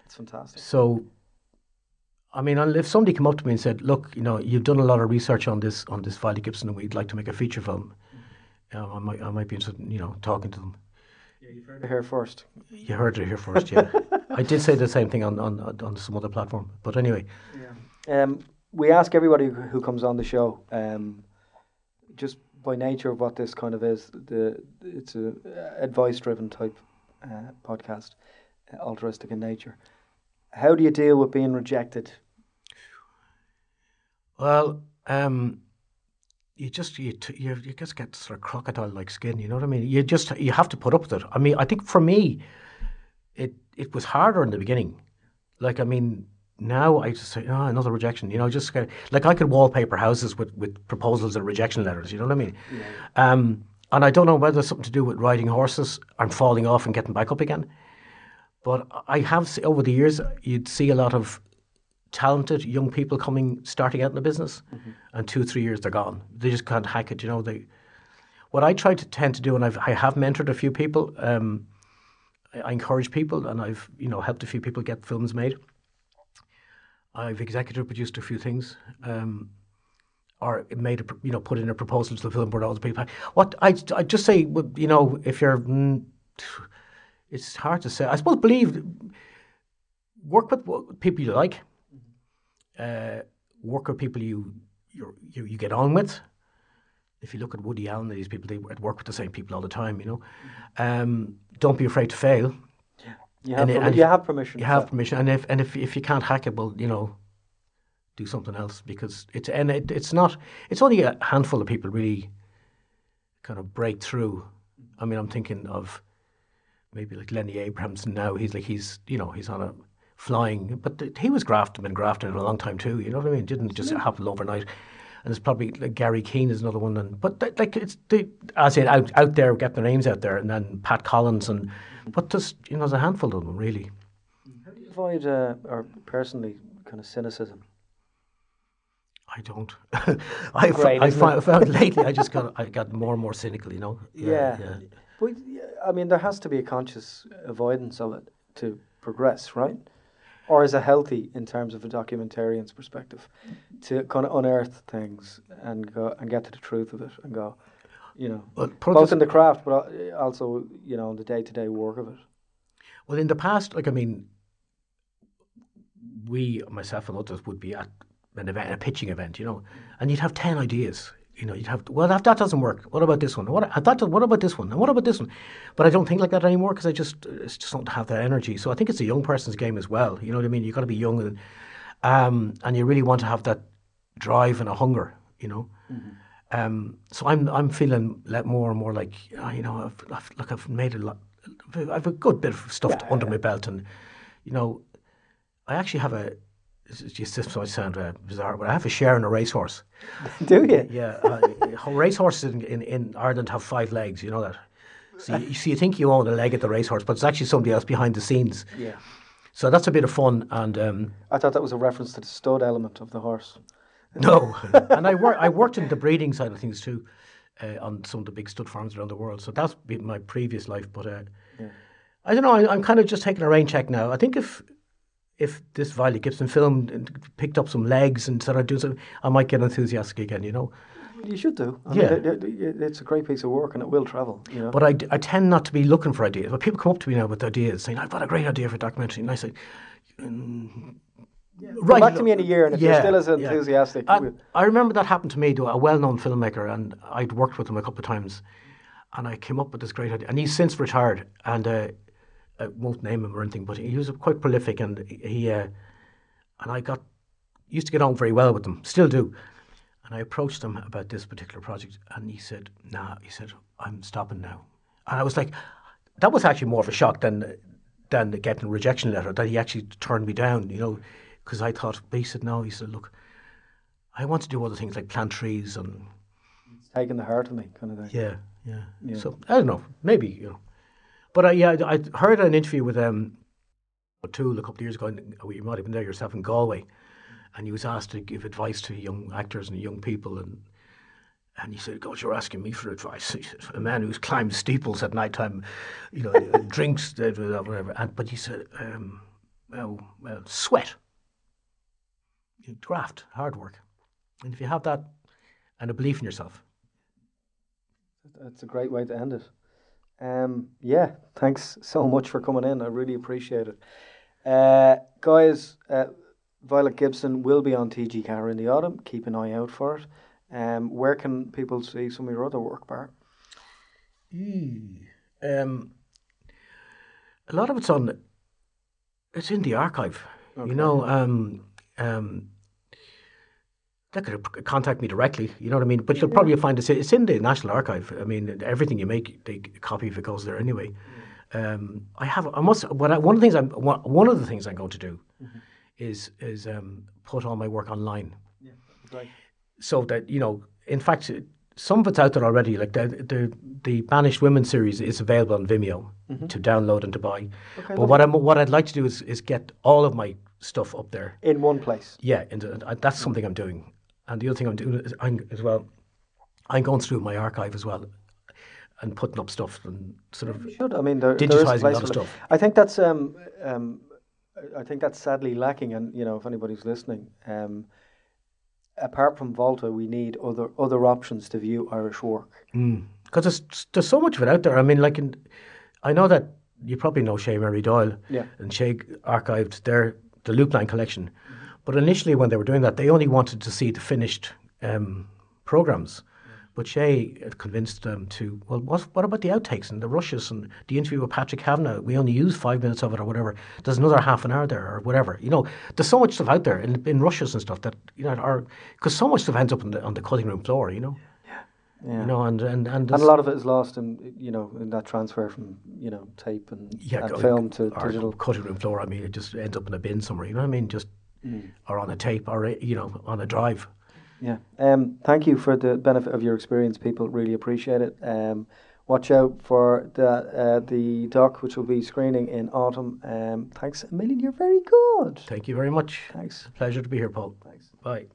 It's fantastic. So, I mean, if somebody come up to me and said, "Look, you know, you've done a lot of research on this on this Violet Gibson, and we'd like to make a feature film," mm. know, I might I might be interested, in, you know, talking to them. Yeah, you've heard it here first. You heard it here first, yeah. I did say the same thing on on on some other platform, but anyway, Yeah. Um, we ask everybody who who comes on the show, um, just by nature of what this kind of is, the it's a advice-driven type uh, podcast, uh, altruistic in nature. How do you deal with being rejected? well, um, you just you t- you, you just get sort of crocodile like skin. You know what I mean? You just you have to put up with it. I mean, I think for me, it it was harder in the beginning. Like I mean, now I just say, oh, another rejection. You know, just kind of, like I could wallpaper houses with, with proposals and rejection letters. You know what I mean? Yeah. Um, and I don't know whether it's something to do with riding horses and falling off and getting back up again. But I have over the years, you'd see a lot of talented young people coming, starting out in the business, and two, three years they're gone. They just can't hack it. You know, they. What I try to tend to do, and I've, I have mentored a few people. Um, I, I encourage people, and I've you know helped a few people get films made. I've executive produced a few things, um, or made a you know put in a proposal to the film board. Other people, what I I just say, you know, if you're, mm, it's hard to say. I suppose believe, work with people you like, uh, work with people you you're, you you get on with. If you look at Woody Allen, these people they work with the same people all the time. You know, um, don't be afraid to fail. You have, And permi- and you if- have permission. You have that. permission, and if and if if you can't hack it, well, you know, do something else because it's and it, it's not. It's only a handful of people really kind of break through. I mean, I'm thinking of maybe like Lenny Abrahamson now. He's like he's you know he's on a flying, but th- he was grafted, been grafted for a long time too. You know what I mean? It didn't just happen overnight. And there's probably like Garry Keane is another one, and but th- like it's the as I said out out there, get their names out there, and then Pat Collins and but just you know there's a handful of them really. How do you avoid, uh, or personally, kind of cynicism? I don't. I, Great, I found, lately I just got I got more and more cynical. You know. Yeah. yeah. But yeah, I mean, there has to be a conscious avoidance of it to progress, right? Or is it healthy in terms of a documentarian's perspective to kind of unearth things and go and get to the truth of it and go, you know, Well, both in the craft but also, you know, in the day to day work of it. Well, in the past, like I mean, we myself and others would be at an event, a pitching event, you know, and you'd have ten ideas. You know, you'd have well, that, that doesn't work. What about this one? What that? What about this one? And what about this one? But I don't think like that anymore because I just I just don't have that energy. So I think it's a young person's game as well. You know what I mean? You have got to be young and um, and you really want to have that drive and a hunger. You know. Um, so I'm I'm feeling more and more like ah, you know I've, I've look I've made a lot I've a good bit of stuff under my belt and you know I actually have a is just this might sound uh, bizarre but I have a share in a racehorse Do you? yeah uh, racehorses in, in, in Ireland have five legs you know that so you, so you think you own a leg at the racehorse but it's actually somebody else behind the scenes Yeah. so that's a bit of fun and um, I thought that was a reference to the stud element of the horse. No, and I work. I worked in the breeding side of things too, uh, on some of the big stud farms around the world. So that's been my previous life. But uh, I don't know. I, I'm kind of just taking a rain check now. I think if if this Violet Gibson film picked up some legs and started doing something, I might get enthusiastic again. You know. You should do. I Yeah. mean, it- it- it's a great piece of work and it will travel, you know. But I, I tend not to be looking for ideas. But people come up to me now with ideas, saying, "I've got a great idea for a documentary," and I say. Mm, Come back to me in a year and if you're still as yeah. enthusiastic, I, we'll- I remember that happened to me, to a well-known filmmaker, and I'd worked with him a couple of times, and I came up with this great idea. And he's since retired, and uh, I won't name him or anything, but he was quite prolific, and he uh, and I got used to get on very well with him, still do. And I approached him about this particular project, and he said, "Nah," he said, "I'm stopping now." And I was like, that was actually more of a shock than than getting a rejection letter that he actually turned me down, you know, because I thought, but he said, no, he said, look, I want to do other things like plant trees and it's taking the heart of me, kind of thing. yeah, yeah. So I don't know, maybe you know, but uh, yeah, I, I heard an interview with um, O'Toole a couple of years ago. And you might have been there yourself in Galway, and he was asked to give advice to young actors and young people, and and he said, "God, you're asking me for advice. A man who's climbed steeples at night time, you know, drinks, uh, whatever." And but he said, um, "Well, well, sweat, you graft, hard work, and if you have that and a belief in yourself." That's a great way to end it. Um, yeah, thanks so much for coming in. I really appreciate it. Uh, guys, uh, Violet Gibson will be on TG4 in the autumn. Keep an eye out for it. Um, where can people see some of your other work, Bart? Um, a lot of it's on. It's in the archive. Okay. You know, um, um, they could contact me directly. You know what I mean? But you'll probably find it's it's in the National Archive. I mean, everything you make, they copy of it goes there anyway. Um, I have. I must. What I, one of the things I'm. One of the things I'm going to do is is um, put all my work online. Yeah, right. So that you know, in fact, some of it's out there already. Like the the, the Banished Women series is available on Vimeo to download and to buy. Mm-hmm. Okay, but what I'm what I'd like to do is is get all of my stuff up there. In one place. Yeah, and that's something I'm doing. And the other thing I'm doing is I'm, as well, I'm going through my archive as well, and putting up stuff and sort of You should. I mean, there, there is a lot of stuff. I think that's um, um, I think that's sadly lacking. And you know, if anybody's listening, um, apart from Volta, we need other other options to view Irish work. because there's there's so much of it out there. I mean, like, in, I know that you probably know Sé Merry Doyle, Yeah. and Sé archived their the Loopline collection, but initially when they were doing that, they only wanted to see the finished um, programs. But Sé convinced them to, well, what, what about the outtakes and the rushes and the interview with Patrick Kavanagh? We only use five minutes of it or whatever. There's another half an hour there or whatever. You know, there's so much stuff out there in, in rushes and stuff that, you know, are, because so much stuff ends up on the, on the cutting room floor, you know? Yeah. yeah. You know, and, and, and, And a lot of it is lost in you know in that transfer from you know tape and, yeah, and film to digital. cutting room floor. I mean, it just ends up in a bin somewhere. You know what I mean? Just mm. or on a tape or you know on a drive. Yeah. Um, thank you for the benefit of your experience. People really appreciate it. Um, watch out for the uh, the doc, which will be screening in autumn. Um, thanks a million. You're very good. Thank you very much. Thanks. Pleasure to be here, Paul. Thanks. Bye.